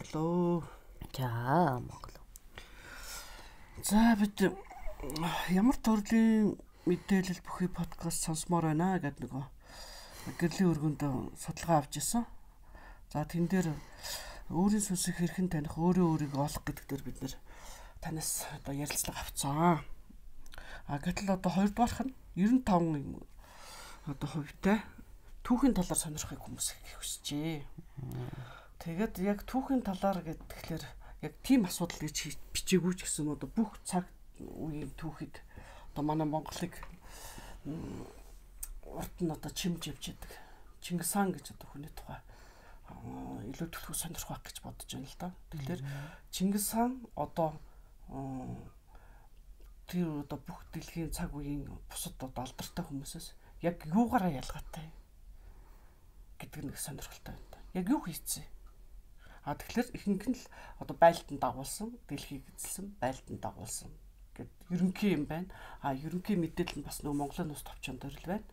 Бүрлөө. За Монгол. За бид ямар төрлийн мэдээлэл бүхий подкаст сонсомоор байна гэдэг нөгөө гэрлийн өргөнд судалгаа авч ирсэн. За тэн дээр өөрийн сүнсийг хэрхэн таних, өөрөө өөрийгөө олох гэдэг дээр бид нэр танаас одоо ярилцлага авцсан. А гэтэл одоо хоёрдугаарх нь 95 одоо хувьтай түүхийн талаар сонирхохыг хүмүүс их хүсжээ. Тэгээд яг түүхийн талаар гэхэлэр яг тийм асуудал гэж бичээгүй ч гэсэн одоо бүх цаг үеийн түүхийг одоо манай Монголыг урд нь одоо чимж явж яадаг. Чингис хаан гэж одоо хүний тухай илүү төлөв сонирхох байх гэж бодож байна л да. Тэгэхээр Чингис хаан одоо тэр одоо бүх дэлхийн цаг үеийн бусад одоо алдартай хүмүүсээс яг юугаараа ялгаатай гэдэг нэг сонирхолтой байна. Яг юу хийцээ? А тэгэхээр ихэнх нь л одоо байлдан дагуулсан, дэлхийг эзэлсэн, байлдан дагуулсан гэд ерөнхий юм байна. А ерөнхий мэдээлэл нь бас нөгөө Монголын ус товчонд төрөл байна.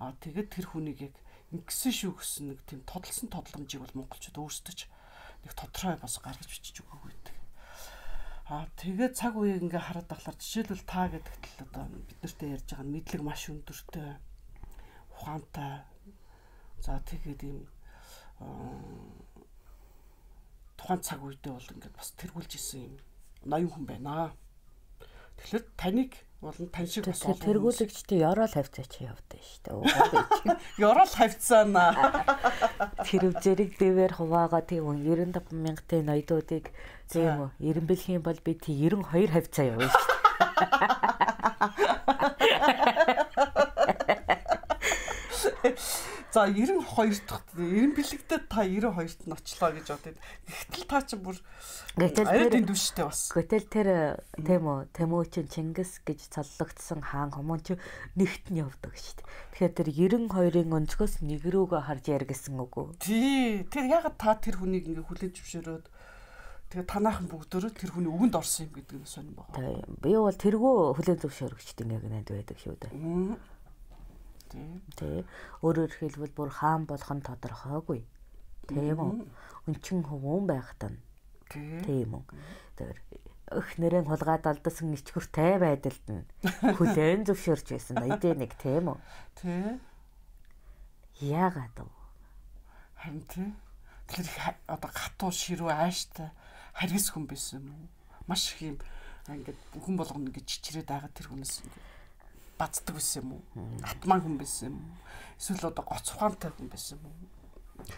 А тэгээд тэр хүнийг яг ингэсэн шүү гэсэн нэг тийм тодолсон тодломжийг бол монголчууд өөрсдөө ч нэг тодорхой бас гаргаж бичиж өгөөг байдаг. А тэгээд цаг үеийг ингээ хараад тахлаар жишээлбэл та гэдэгт л одоо бид нартэй ярьж байгаа мэдлэг маш өндөртэй ухаантай. За тэгээд ийм тухайн цаг үедээ бол ингээд бас тэргүүлж исэн юм ноён хүн байна. Тэгэхээр таныг болон тань шиг бас Тэгэхээр тэргүүлэгчтэй ёроол хавцаа чи явдаа шүү дээ. Ёроол хавцаана. Тэр зэрэг бивэр хуваагаа тийм үү 95 мянгатын ноёдуудыг тийм үү 90 бэлхийн бол би тий 92 хавцаа явна шүү дээ. За 92 дахь 90 бэлэгдээ та 92-т нь очлоо гэж бодод. Гэхдээ та чи бүр Гэтэл тэр дүштэй бас. Гэтэл тэр тийм үү Тэмүүчин Чингис гэж цоллогдсон хаан хүмүүс чи нэгт нь явдаг шүү дээ. Тэгэхээр тэр 92-ын өнцгөөс нэг рүүгээ харж яргэсэн үгүй. Тий. Тэр ягаад та тэр хүнийг ингээ хүлээж зөвшөөрөөд тэгээ танаахан бүгдөө тэр хүний үгэнд орсон юм гэдэг нь сонирн байгаа. Би бол тэргөө хүлээж зөвшөөрөгчдөг яг нэнд байдаг шүү дээ. Тэ. Өөрөөр хэлбэл бүр хаан болох нь тодорхойгүй. Тийм үү? Өнчин хөвөн байх тань. Тийм үү? Тэр өх нэрэн хулгаад алдсан ичгүртэй байдалд нь хүлээн зөвшөөрч байсан эдээ нэг тийм үү? Тэ. Яагаад вэ? Харин тий. Тэгэхээр одоо хатуу ширүү ааштай харгис хүн байсан юм уу? Маш их юм ингээд хүн болгоно ингэж чичрээд байгаа тэр хүнээс ингээд бацдаг байсан юм уу? Атман хүн байсан юм уу? Эсвэл одоо гоц ухаантай хүн байсан юм уу?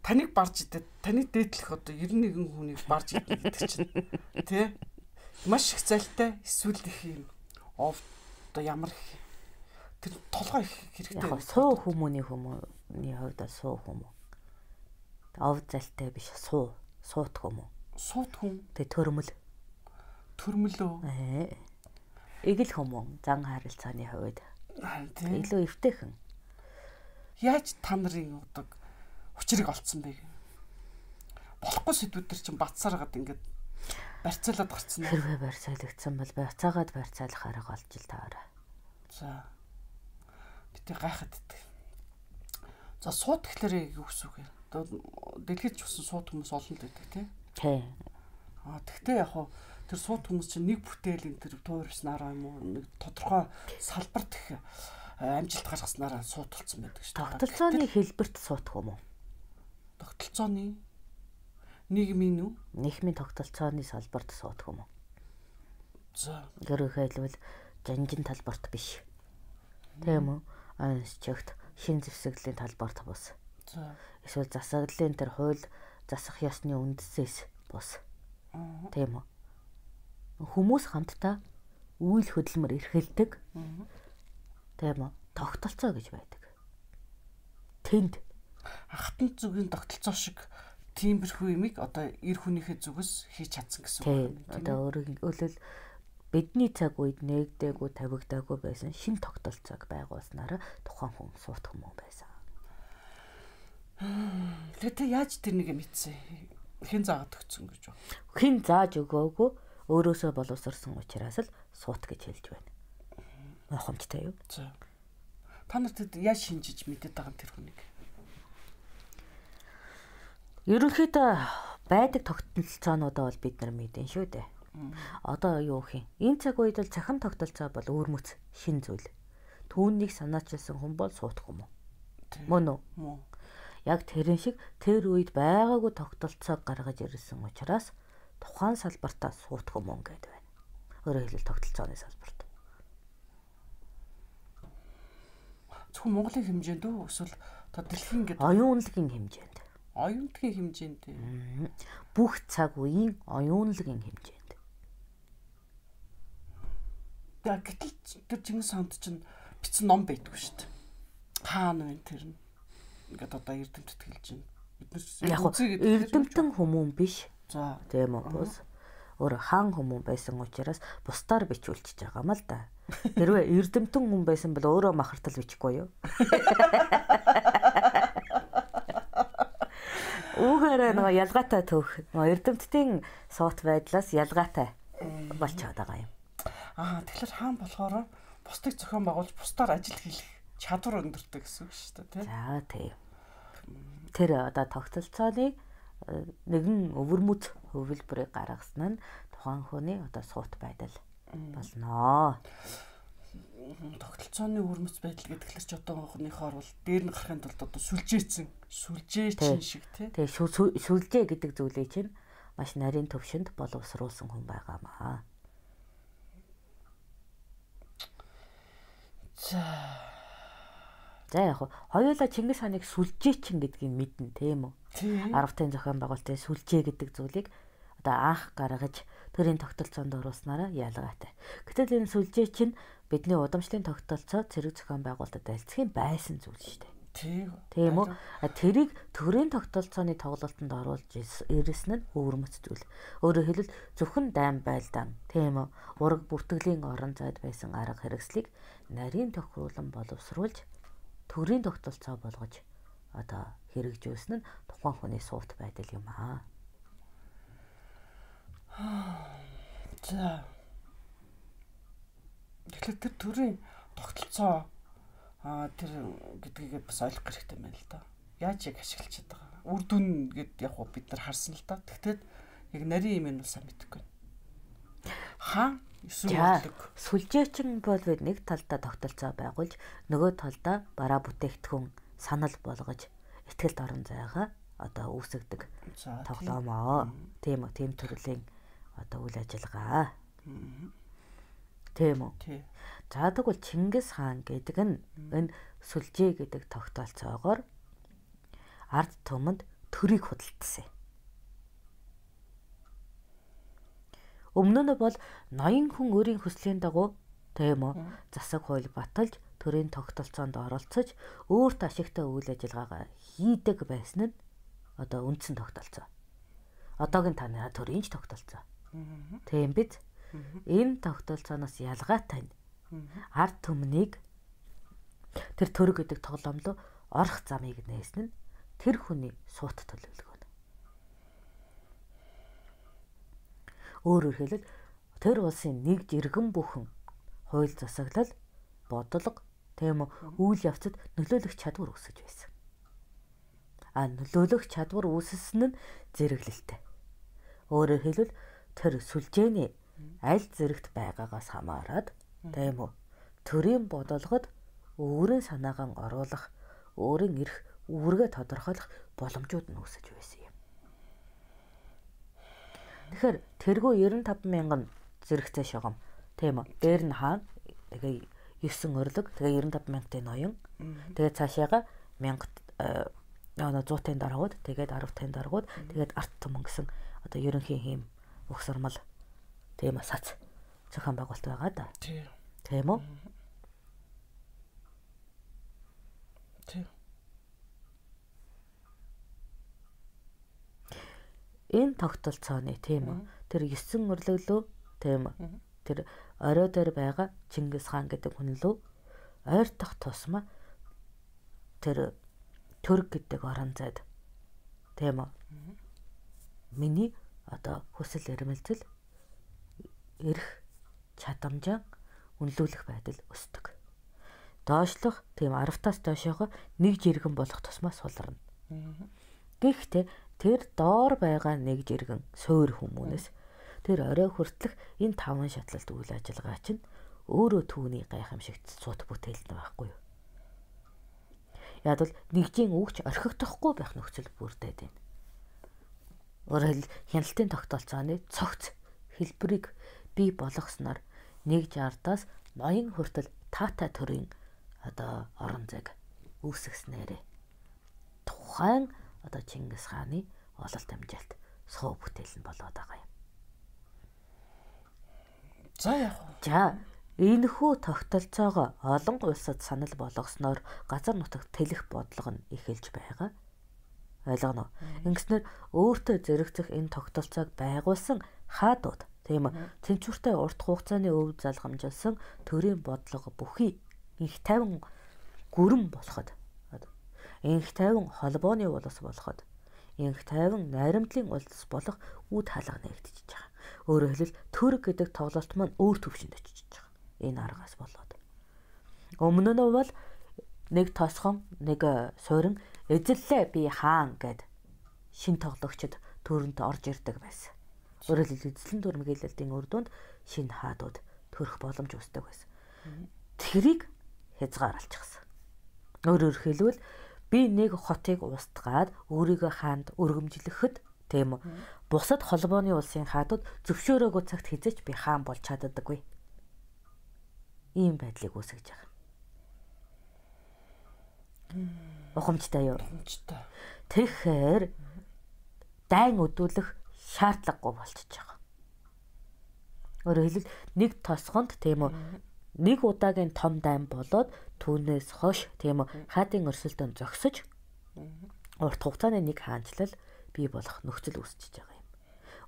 Таныг барж идэх, таныг дээдлэх одоо 91 хүнийг барж идэх гэдэг чинь тий? Маш их залтай эсвэл их юм. Ов одоо ямар их тэр толгой их хэрэгтэй. Яг суу хүмүүний хүмүүний хувьд суу хүмүүс. Ов залтай биш суу, суут хүмүүс. Суут хүн. Тэ төрмөл. Төрмөлөө. Аа эгэл хүмүүн зан харилцааны хувьд илүү эвтэйхэн. Яаж та нарын удаг учрыг олцсон бэ? Болохгүй сэдвүүд төр чинь бацсаар гад ингээд барьцаалаад гарцсан. Хэрвээ барьцаалагдсан бол барьцаагаад барьцаалах арга олж ил таараа. За. Битээ гайхаад идэх. За сууд гэхлээрээ юу гэсэн үг юм? Дэлхийд ч усан сууд хүмүүс олон л байдаг тий. Тий. Аа тэгтээ яг хуу тэр сууд хүмүүс чинь нэг бүтээлийн тэр туурснараа юм уу нэг тодорхой салбарт их амжилт гаргаснараа суудалцсан байдаг шүү дээ. Тогтолцооны хэлбэрт суутах юм уу? Тогтолцооны нийгмийн үү? Нийгмийн тогтолцооны салбарт суутах юм уу? За. Хэлбэл жанжин талбарт биш. Тийм үү? Анс чигт шин зэвсэглийн талбарт бус. За. Эсвэл засаглалын тэр хууль засах ёсны үндэсээс бус. Тийм үү? Хүмүүс хамтдаа үйл хөдөлмөр эрхэлдэг. Тийм үү? Тогтолцоо гэж байдаг. Тэнд хатан зүгийн тогтолцоо шиг тиймэрхүү юмыг одоо эр хүнийхээ зүгээс хийж чадсан гэсэн үг. Одоо өөрөөр бидний цаг үед нээгдээгүй тавигдаагүй байсан шин тогтолцоог байгуулснараа тухайн хүн суут хүмүүс байсан. Тэгээ яаж тэр нэг мэдсэн? Хэн заагаад өгсөн гэж байна? Хэн зааж өгөөгүй өөрөөсөө боловсрсон учраас л суут гэж хэлж байна. Ухамжтай юу? Та нарт яаж шинжиж мэдээд байгаа тэр хүнийг? Ерөнхийдөө байдаг тогтолцоонуудаа бол бид нар мэдэн шүү дээ. Одоо юу юм? Энэ цаг үед л цахим тогтолцоо бол өөрмөц шин зүйл. Түүнийг санаачилсан хүн бол суутах юм уу? Мөн үү? Яг тэрэн шиг тэр үед байгаагүй тогтолцоог гаргаж ирсэн учраас тухайн салбартаа суутах юм гээд байна. Өөрөөр хэлбэл тогтолцооны салбарт. Зөвхөн Монголын хэмжээнд үү эсвэл та дэлхийн гэдэг оюунлагын хэмжээнд. Оюунлагын хэмжээнд. Бүх цаг үеийн оюунлагын хэмжээнд. За гэтэл тэр Чингис хаанд чинь бичсэн ном байдгүй шүү дээ. Хаана вэ тэр нь? ингээд одоо эрдэмтэд хэлж байна. Бид нар яг эрдэмтэн хүмүүн биш. За. Тийм үү. Бус өөр хаан хүмүүн байсан учраас бусдаар бичүүлчихэж байгаа юм л да. Хэрвээ эрдэмтэн хүн байсан бол өөрөө махартал бичихгүй юу? Угаараа нөгөө ялгаатай төөх. Нөгөө эрдэмтдийн суут байдлаас ялгаатай болчиход байгаа юм. Аа тэгэхээр хаан болохоор бусдыг зохион байгуулж бусдаар ажил хийх чадвар өндөртэй гэсэн үг шүү дээ тий. За тийм. Тэр одоо тогтолцооны нэгэн өвөрмөц хөвөлбөрийг гаргасан нь тухайн хүний одоо суут байдал болноо. Тогтолцооны өвөрмөц байдал гэдэг л ч одоо хонхныхоор бол дээр нь гарахын тулд одоо сүлжээцэн сүлжээчин шиг тий. Тэгээ сүлжээ гэдэг зүйлээ чинь маш нарийн төвшөнд боловсруулсан хүн байгаамаа. За За яг хоёулаа Чингис хааныг сүлжээчин гэдгийг мэднэ тийм үү? Аравтын зохион байгуулалтын сүлжээ гэдэг зүйлийг одоо анх гаргаж төрийн тогтолцоонд оруулснараа ялгаатай. Гэтэл энэ сүлжээ чинь бидний удамшлын тогтолцоо зэрэг зохион байгуулалтад альцхийн байсан зүйл шүү дээ. Тийм үү? Тэрийг төрийн тогтолцооны тоглолтод оруулж ирсэн нь өвөрмөц зүйл. Өөрөөр хэлбэл зөвхөн дайм байлдаан, тийм үү? Ураг бүртгэлийн орон зайд байсан арга хэрэгслийг нарийн тохируулан боловсруулж төрийн тогтолцоо болгож одоо хэрэгжүүлсэн нь тухайн хүний суут байдал юм аа. За. Тэгэхээр тэр төрийн тогтолцоо аа тэр гэдгийг бас ойлгох хэрэгтэй байна л да. Яаж яг ашиглаж чаддаг. Үр дүн гэд яг бид нар харсан л да. Тэгтээ яг нарийн юм нь сайн мэдэхгүй. Хаан Сүлжээчин бол нэг талдаа тогтолцоо байгуулж нөгөө талдаа бараа бүтээгдэхүүн санал болгож ихтгэлд орон зайгаа одоо үүсгдэг тоглоомоо. Тийм үү, тийм төрлийн одоо үйл ажиллагаа. Тийм үү. За тэгвэл Чингис хаан гэдэг нь энэ сүлжээ гэдэг тогтолцоогоор ард түмэнд төрийг худалдсан. Өмнө нь бол ноён хүн өөрийн хүслийн дагуу тийм үү засаг хууль баталж төрийн тогтолцоонд оролцож өөрт ашигтай үйл ажиллагаагаа хийдэг байсан нь одоо үндсэн тогтолцоо. Одоогийн таны төрийн ч тогтолцоо. Тийм биз? Энэ тогтолцооноос ялгаатай нь ард түмнийг тэр төрөг гэдэг тоглоом руу орох замыг нээсэн нь тэр хүний суут төлөвлөгөө. Өөрөөр хэлбэл тэр улсын нэг жиргэн бүхэн хууль засаглал, бодлого, тийм үйл явцад нөлөөлөх чадвар өсөж байсан. А нөлөөлөх чадвар үүссэн нь зэрэглэлтэй. Өөрөөр хэлбэл тэр сүлжээний аль зэрэгт байгаагаас хамаарат тийм үү төрийн бодлогод өөрийн санаагаа оруулах, өөрийн эрх үүргээ тодорхойлох боломжууд нь үүсэж байсан юм. Тэгэхээр тэргүй 95 мянган зэрэгтэй шугам. Тийм үү. Дээр нь хаана тэгээ 9 өрлөг тэгээ 95 мянгатын ноён. Тэгээ цаашаага 1000 нөө 100-ын дараагууд тэгээд 10-ын дараагууд тэгээд арт түмэн гэсэн одоо ерөнхийн хийм угсармал тийм сац зохион байгуулалт байгаа да. Тийм үү? Тийм. Энэ тогтолцооны тийм үү? Тэр 9 өрлөглөө тийм тэр орой дээр байгаа Чингис хаан гэдэг хүн лөө? Ойртох тусмаа тэр төрг гэдэг орон зайд. Тийм үү? Миний одоо хүсэл эрмэлзэл эрх чадамжаа үнэлүүлэх байдал өсдөг. Доошлох тийм 10-аас доошоогоо нэг жиргэн болох тусмаа сулрна. Гэхдээ тэр доор байгаа нэг жиргэн суур хүмүүнээс тэр орой хүртэлх энэ таван шатлалт үйл ажиллагаа чинь өөрөө түүний гайхамшигт цут бүтээл нь байхгүй юу? Яг л нэгжийн үгч орхигдохгүй байх нөхцөл бүрдээд байна. Өөрөөр хэл хяналтын тогтолцооны цогц хэлбэрийг бий болгосноор 160-аас ноён хүртэл таата төрийн одоо орон зайг үүсгэснээрээ тухайн одоо Чингис хааны ололт амжилт суу бүтээл нь болоод байгаа юм. За яг. За Энэхүү тогтолцоогоо олон улсад санал болгосноор газар нутагт тэлэх бодлого нь эхэлж байгаа. Ойлгоно. Ингэснээр өөртөө зэрэгцэх энэ тогтолцоог байгуулсан хаадууд тийм тэнцвэртэй урт хугацааны өв залгамжилсан төрийн бодлого бүхий их тайван гүрэн болоход инх тайван холбооны улс болоход инх тайван найрамдлын улс болох үд хаалга нэгдэж байгаа. Өөрөөр хэлбэл төрөг гэдэг тоглолт маань өөр төвшөнд очиж байгаа энэ аргаас болоод. Өмнө нь бол нэг тосхон нэг э, суурин эзэллээ би хаан гэд шин тоглогчд төрөнд орж ирдэг байсан. Өөрөөр хэлбэл эзлэн дүрмгийлэлтийн үр дүнд шин хаадууд төрөх боломж үүсдэг байсан. Тэрийг хязгаарлалчихсан. Өөрөөр хэлбэл би нэг хотыг устгаад өөрийгөө хаанд өргөмжлөхөд тийм үү. Бусад холбооны улсын хаадууд зөвшөөрөөгүй цагт хизэж би хаан болж чаддаггүй ийм байдлыг үүсгэж байгаа. Ухамжтай юу? Ухамжтай. Тэгэхээр дайн өдүүлэх шаардлагагүй болчихж байгаа. Өөрөөр хэлбэл нэг тосгонд тийм үү нэг удаагийн том дайн болоод түүнээс хойш тийм үү хаадын өрсөлдөөн зогсож урт хугацааны нэг хаанчлал бий болох нөхцөл үүсчихэж байгаа юм.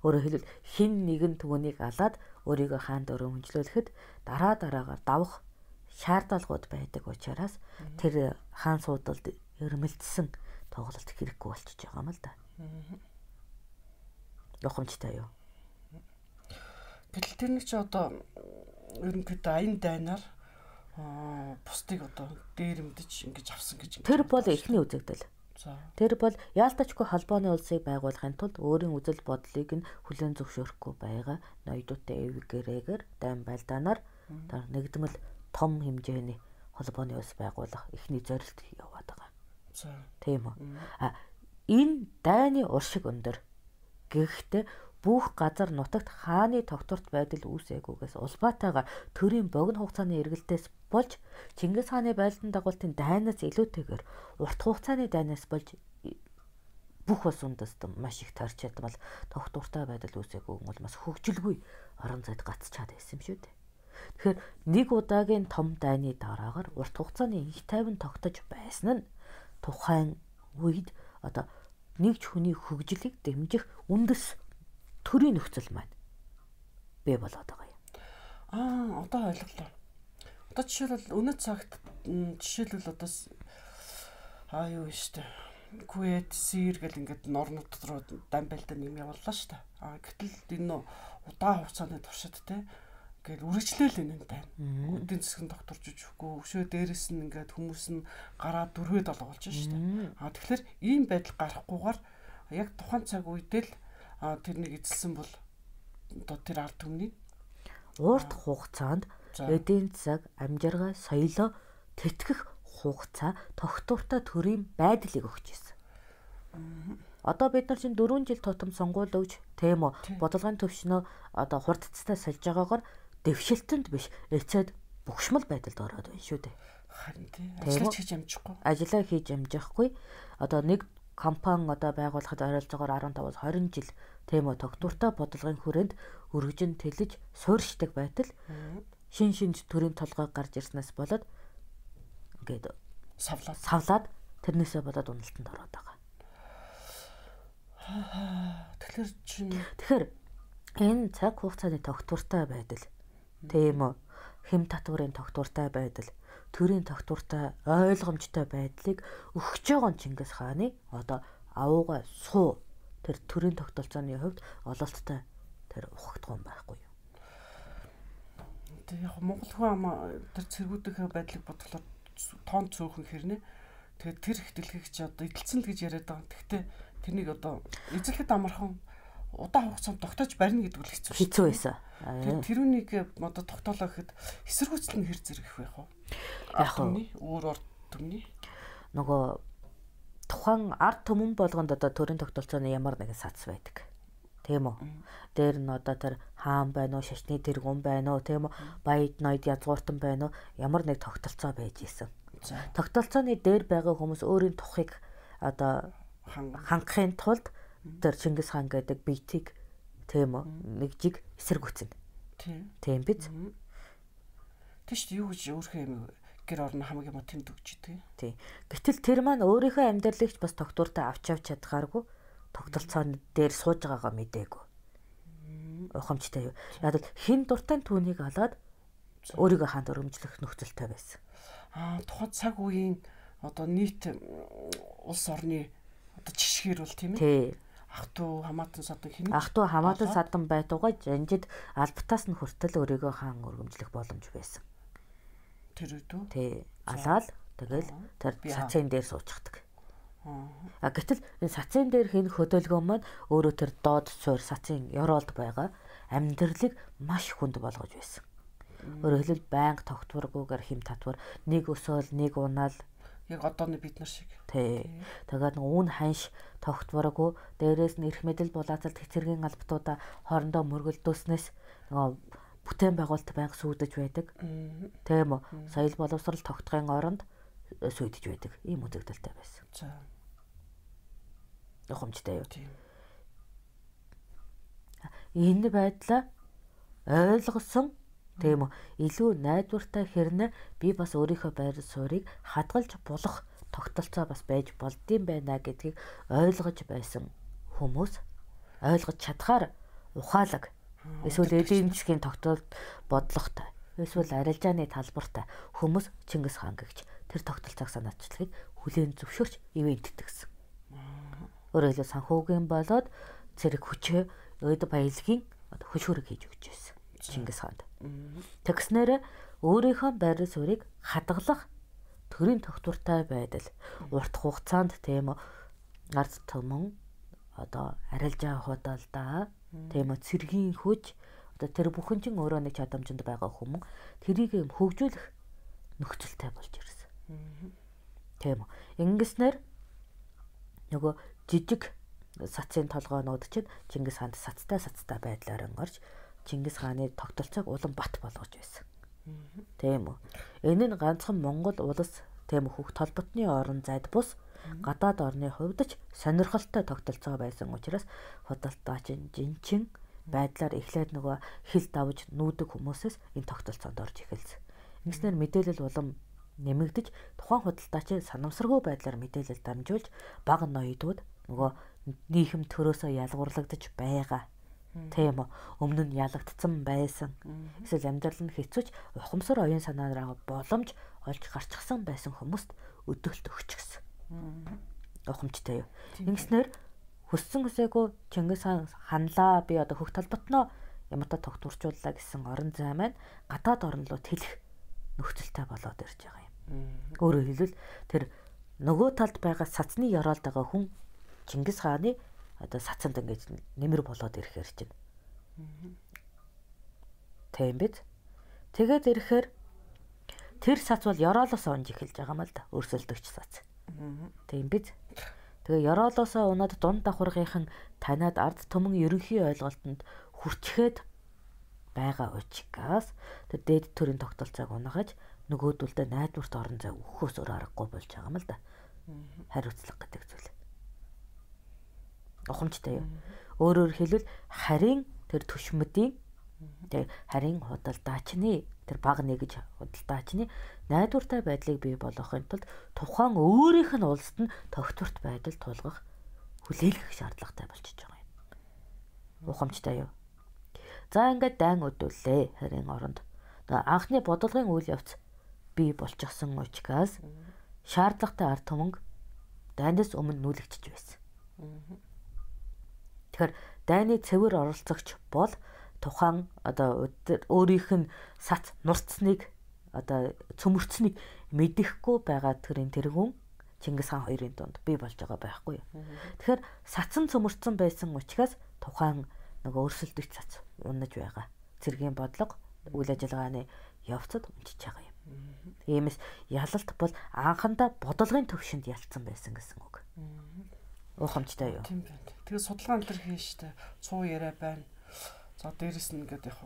Өөрөөр хэлбэл хин нэгэн түүнийг алаад өөрийгөө хаанд өрөмжлүүлэхэд дараа дараагаар давах шаардлагууд байдаг учраас тэр хаан суудалд өрмөлдсөн тоглолт хэрэггүй болчихж байгаа юм л да. Йохомжтой юу? Гэтэл тэр нэг чи одоо ерөнхийдөө аян дайнаар бусдыг одоо дээр мэдж ингэж авсан гэж. Тэр бол эхний үзэгдэл. Тэр бол яалтачгүй холбооны улсыг байгуулахын тулд өөрийн үзэл бодлыг нь хүлээн зөвшөөрөхгүй байгаа ноёдуудтай эвгэрээгээр дайм байлдаанаар нэгдмэл том хэмжээний холбооны улс байгуулах эхний зорилт яваад байгаа. Тийм үү. А энэ дайны уршиг өндөр. Гэхдээ бүх газар нутагт хааны тогтворт байдал үүсээгүйгээс улбаатайгаар төрийн богино хугацааны эргэлтээс болж Чингис хааны байлдан дагуултын дайнаас илүүтэйгээр урт хугацааны дайнаас болж бүх улс үндэст маш их тарч ядмал тогтвортой байдал үүсээгүй бол бас хөгжилгүй орон зайд гацчаад байсан юм шүү дээ. Тэгэхээр нэг удаагийн том дайны дараагаар урт хугацааны их тайван тогтож байсан нь тухайн үед одоо нэгж хүний хөгжлийг дэмжих үндэс төрийн нөхцөл маань бий болоод байгаа юм. Аа, одоо ойлголоо. Одоо жишээлбэл өнөө цагт жишээлбэл одоо аа юу штэ. Куэт, Сир гэл ингээд норнууд руу дамбайлтаа нэм явууллаа штэ. Аа гэтэл энэ удаан хугацааны туршид те гээд үргэлжлээл энэ энэ эдийн засгийн докторч өгөхгүй өшөө дээрэс нь ингээд хүмүүс нь гараа дөрвөөд олгуулж штэ. Аа тэгэхээр ийм байдал гарахгүйгээр яг тухайн цаг үедээ л тэрнийг эзэлсэн бол одоо тэр ард түмний урт хугацаанд эдийн засаг амжиргаа соёлоо тэтгэх хугацаа тогтвортой төрийн байдлыг өгч ирсэн. Одоо бид нар чинь 4 жил тутам сонгуул өгч тийм үү бодлогын төвшнөө одоо хурдцтай сольж байгаагаар дэвшилтэнд биш эцэд бухшмал байдалд ороод байна шүү дээ. Харин тийм ажиллаж хийж амжихгүй. Ажиллаа хийж амжихгүй. Одоо нэг компани одоо байгуулахад ойролцоогоор 15-аас 20 жил. Тийм үү тогтвортой бодлогын хүрээнд өргөжин тэлж суурьшдаг байтал шин шин төрийн толгой гарч ирснээс болоод ингээд савлаад. савлаад тэрнээсээ болоод уналтанд ороод байгаа. Тэгэхээр чинь тэгэхээр энэ цаг хугацааны тогтвортой байдал тийм үү хэм татварын тогтвортой байдал төрийн тогтвортой ойлгомжтой байдлыг өгч байгаа Чингис хааны одоо авууга суу тэр төрийн тогтолцооны хувьд ололттой тэр ухагдах юм байхгүй юу. Тэг яг Монгол хүн ама тэр цэргүүдийн байдлыг бодлоо тоон цөөхөн хэрнэ. Тэгээд тэр их дэлхийгч одоо эдэлцэн л гэж яриад байгаа. Гэхдээ тэрнийг одоо эзлэхэд амархан удаан хугацаанд тогтоож барина гэдэг үл хэцүү. Хэцүү байсан. Тэр тэрүүнийг одоо тогтоолоо гэхэд эсэргүүцэл нь хэр зэрэг байх вэ? Яг нь өөр орд төмний нөгөө тухайн ард түмэн болгонд одоо төрийн тогтолцооны ямар нэгэн сац байдаг. Тийм үү? Дээр нь одоо тэр хаан байна уу, шашны тэргүүн байна уу, тийм үү? Баяд ноёд язгууртан байна уу? Ямар нэг тогтолцоо байж исэн. Тогтолцооны дээр байгаа хүмүүс өөрийн тухыг одоо хангахын тулд тэр Чингис хаан гэдэг биетийг тийм үү нэг жиг эсэргүүцэн. Тийм. Тийм биз? Тэш юу гэж өөрхөө юм гэр орно хамгийн мо тэнд өгч идэг. Тий. Гэтэл тэр маань өөрийнхөө амьдралыг ч бас тогтвортой авч явж чадхааргүй тогтолцооны дээр сууж байгаагаа мдээгүй. Ухамжтай юу. Яг л хин дуртай түүнийг олоод өөрийгөө хаанд өргөмжлөх нөхцөлтэй байсан. Аа тухайн цаг үеийн одоо нийт улс орны одоо жишгээр бол тийм ээ Ах トゥ хамаатан садан хин Ах トゥ хамаатан садан байдугай жанжид альбатаас нь хүртэл өөрийгөө хаан өргөмжлөх боломж байсан. Тэр үү? Тий. Алаал тэгэл тэр сацын дээр суучдаг. А гэтэл энэ сацын дээр хин хөдөлгөөн маань өөрөө тэр доод суур сацын ёроолд байгаа амьдралыг маш хүнд болгож байсан. Өөрөөр хэлбэл байнга тогтворгүйгээр хим татвар нэг өсөөл нэг унаал яг одооны бид нар шиг. Тий. Тэгээд үүн ханш тогтворгүй дээрээс нь эрх мэдэл булаацалт хэцэргийн албатуудаа хоорондоо мөргөлдөөснөөс нөгөө бүтээн байгуулалт байнга сүйдэж байдаг. Тийм үү? Соёл боловсрал тогтохын оронд э, сүйдэж байдаг. Ийм үзэгдэлтэй байсан. За. Ухамжтай юу? Тийм. Энэ байдлаа ойлгосон тийм үү? Илүү найдвартай хэрнээ би бас өөрийнхөө байр суурийг хадгалж болох тогтолцоо бас байж болдсон байна гэдгийг ойлгож байсан хүмүүс ойлгож чадхаар ухаалаг Эсвэл эдийн засгийн тогтоолд бодлоготой. Эсвэл арилжааны талбартай хүмүүс Чингис хаан гэгч тэр тогтолцоог санаачлагыг хүлээн зөвшөөрч ивент итгэсэн. Өөрөөр хэлбэл санхүүгийн болоод зэрэг хүчээ өд баялагын хөшөөрөг хийж өгч байсан. Чингис хаанд. Тэгснээр өөрийнхөө байр суурийг хадгалах төрийн тогтвортой байдал урт хугацаанд тийм ард түмэн одоо арилжаа худалдаа Тийм цэргийн хүч одоо тэр бүхэн чинь өөрөө нэг чадамжинд байгаа хүмүүс тэрийг юм хөгжүүлэх нөхцөлтэй болж ирсэн. Тийм. Ингэснээр нөгөө жижиг сацын толгоонууд чинь Чингис хаанд сацтай сацтай байдлаар онгорч Чингис хааны тогтолцоог улам бат болгож байсан. Тийм үү. Энэ нь ганцхан Монгол улс тийм хөх толботны орон зайд бус гадаад орны хувьд ч сонирхолтой тогтолцоо байсан учраас худалдаач жинчин байдлаар эхлээд нөгөө хил давж нүүдэг хүмүүсээс энэ тогтолцоонд орж эхэлсэн. Ингэснээр мэдээлэл улам нэмэгдэж тухайн худалдаач санамсаргүй байдлаар мэдээлэл дамжуулж баг ноёдууд нөгөө нийхэм төрөөсөө ялгуурлагдаж байгаа. Тийм үү. Өмнө нь ялагдсан байсан. Эсвэл амьдрал нь хэцүүч ухамсар оюун санаараа боломж олж гарчихсан байсан хүмүүст өдөөлт өгч гисэн ухамжтай юу. Ингэснээр хүссэн хүсээгүй Чингис хаан ханлаа би одоо хөх талбатноо ямар та тогтворчууллаа гэсэн орон зай маань гадаад орн руу тэлэх нөхцөлтэй болоод ирж байгаа юм. Өөрөөр хэлбэл тэр нөгөө талд байгаа сацны ёроолд байгаа хүн Чингис хааны одоо сацанд ингэж нэмэр болоод ирэхээр чинь. Тийм биз? Тэгээд ирэхээр тэр сац бол ёроолоос онж эхэлж байгаа юм л да. Өрсөлдөгч сац. Тийм биз? Тэгээ ёроолоосоо унаад дунд давхаргийнхан танаад ард түмэн ерөнхий ойлголтод хүрчгээд байгаа учраас тэр дээд төрийн тогтолцоог унгаж нөгөөдөлдөө найдварт орон зай өгөхөөс өөр аргагүй болж байгаа юм л да. Хариуцлага гэдэг зүйл. Ухамжтай юу? Өөрөөр хэлбэл харин тэр төшмөдийн тэг харин худалдаачны тэр баг нэгж худалдаачны найдвартай байдлыг бий болгохын тулд тухайн өөрийнх нь улсад нь тогтворт байдал тулгах хүлээлгэх шаардлагатай болчихж байгаа юм. Ухамжтай юу? За ингээд дайн өдөллээ харин оронд. Анхны бодлогын үйл явц бий болчихсон учраас шаардлагатай ард түмэнг дайнаас өмнө нүүлэгдэж байсан. Тэгэхээр дайны цэвэр оролцогч бол тухайн одоо өөрийнх нь сац нурцсныг одоо цөмөрцнийг мэдэхгүй байгаа тэрийн тэргүүн Чингис хаан хоёрын дунд бий болж байгаа байхгүй. Тэгэхээр сацсан цөмөрцөн байсан учраас тухайн нөгөө өрсөлдөгч цац унаж байгаа. Цэргийн бодлого үйл ажиллагааны явцад унжиж байгаа юм. Иймээс ялалт бол анхандаа бодлогын төвшөнд ялцсан байсан гэсэн үг. Уухамжтай юу? Тийм байна. Тэгээ судалгаа энэ төр хийн штэ. Цуу яриа байна. За дээрэс нь ингээд яг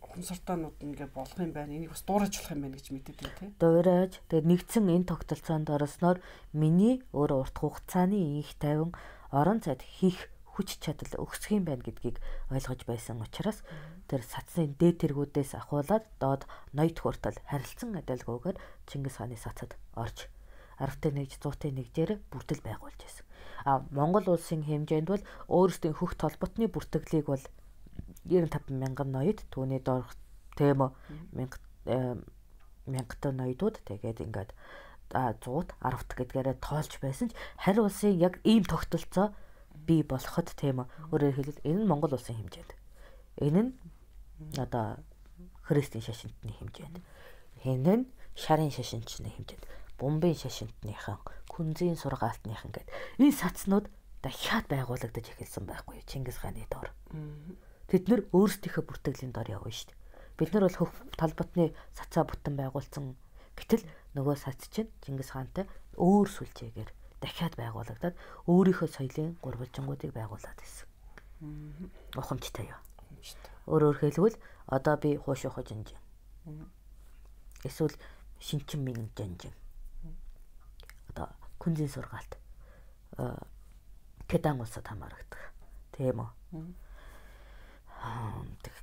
ухамсартаанууд ингээ болох юм байна. Энийг бас дуурайж болох юм байна гэж мэдээд байна тий. Дуурайж тэгээд нэгдсэн энэ тогтолцоонд оросноор миний өөр урт хугацааны их тайван орон зайд хийх хүч чадал өгсөх юм байна гэдгийг ойлгож байсан учраас тэр сацны дээд тэргүүдээс ахуулаад доод ноёд хүртэл харилцан адилгүйгээр Чингис хааны сацад орж арвтай нэгж зуутын нэгжээр бүрдэл байгуулж байсан. Монгол улсын хэмжээнд бол өөрсдийн хөх толботны бүртгэлийг бол 95 мянган ноёд түүний доор тэм мянган ноёдууд тэгээд ингээд зуут 10-т гэдгээрээ тоолж байсан ч харь улсын яг ийм тогтолцоо бий болоход тийм өөрөөр хэлбэл энэ нь Монгол улсын хэмжээнд. Энэ нь одоо христийн шашинтны хэмжээнд. Энэ нь шарын шашинчны хэмжээнд. Бумбын шашинтныхан, күнзийн сургаалтныхан гэдэг энэ сацнууд дахиад байгуулагдаж эхэлсэн байхгүй Чингис хааны доор. Тэд нэр өөрсдийнхөө бүртгэлийн дор явна шүү дээ. Бид нар бол хөв талбатны сацаа бүтэн байгуулсан. Гэтэл нөгөө сац чинь Чингис хаантай өөр сүлжээгээр дахиад байгуулагдаад өөрийнхөө соёлын гурвалжингуудыг байгуулад байсан. Ухамжтай юу? Өөрөөр хэлбэл одоо би хууш ухаж инжин. Эсвэл шинчин минь жанжин. Күнзийн сургаалт. Кедан улсад хамаардаг. Тийм үү?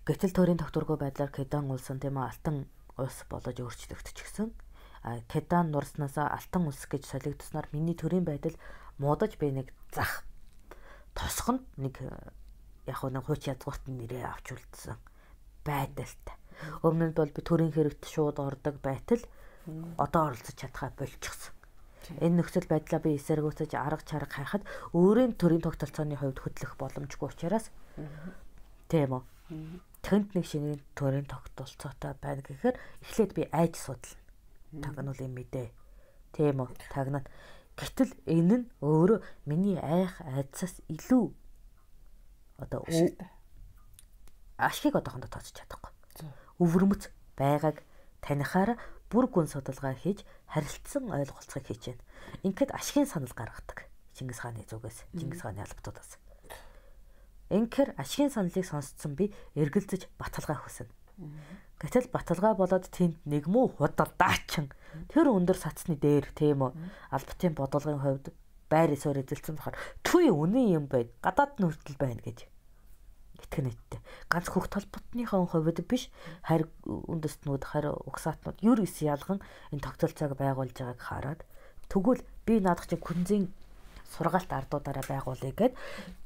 Гэтэл төрийн тогтворгүй байдлаар Кедан улс нь тийм алтан улс болж өөрчлөгдчихсөн. А Кедан нурснаас алтан улс гэж солигдсноор миний төрийн байдал муудаж би нэг зах тосгонд нэг яг нэг хуйч язгуурт нэрээ авч үлдсэн байдалтай. Өмнө нь бол би төрийн хэрэгт шууд ордог байтал одоо оролцож чадхаа болчихсон. Энэ нөхцөл байдлаа би эсэргүүцэж арга чарга хайхад өөрийн төрийн тогтолцооны хувьд хөдлөх боломжгүй учраас Тийм үү? Тэнд нэг шинийн төрийн тогтолцоотой байна гэхээр эхлээд би айж судлаа. Тагнуул юм мэдээ. Тийм үү? Тагнаад гэтэл энэ нь өөрөө миний айх айдсаас илүү одоо ашиг одоохондоо тооцож чадахгүй. Өвөрмөц байгааг танихаар бүр гүн судалгаа хийж харилцсан ойлголцохыг хийж байна. Ингээд ашигын санал гаргадаг. Чингис хааны зүгээс, Чингис хааны албатуудаас. Энкер ашигын саналыг сонсцсон би эргэлзэж баталгаа хүснэ. Гэтэл баталгаа болоод тэнд нэг муу худалдаачин тэр өндөр сацны дээр тийм үү албатын бодлогын хувьд байр ёсоор эзэлсэн бахаар түй үнэн юм байна. Гадаад нь хүртэл байна гэж итгэнэттэй. Ганц хөх толботныхон хувьд биш харь үндэстнүүд харь угсаатнууд юр ис ялган энэ тогтолцоог байгуулж байгааг хараад тэгвэл би наадах чинь күнзийн сургаалт ардуудаараа байгуулъя гэд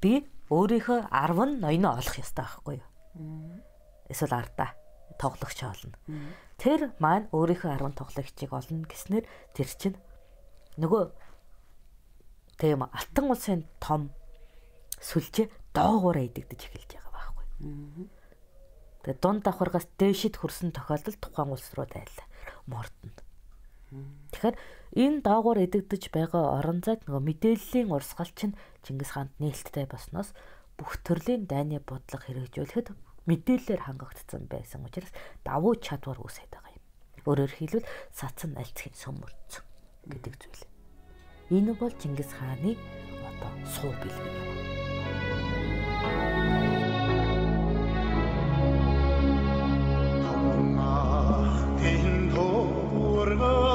би өөрийнхөө 10 ноёно олох ёстой байхгүй юу? Эсвэл ардаа тоглогч олно. Тэр маань өөрийнхөө 10 тоглогчийг олно гэснээр тэр чинь нөгөө тийм алтан улсын том сүлжээ доогуур идэгдэж эхэлж байгаа байхгүй. Тэгээ дунд давхаргаас дээшид хүрсэн тохиолдолд тухайн улс руу дайлаа. Мордно. Тэгэхээр энэ доогуур эдэгдэж байгаа орон зайд нөгөө мэдээллийн урсгал чинь Чингис хаанд нээлттэй босноос бүх төрлийн дайны бодлого хэрэгжүүлэхэд мэдээлэлээр хангагдсан байсан учраас давуу чадвар үүсээд байгаа юм. Өөрөөр хэлбэл сацсан альцхийн сөмөрцөн гэдэг зүйл. Энэ бол Чингис хааны одоо суу бэлэг юм. Oh.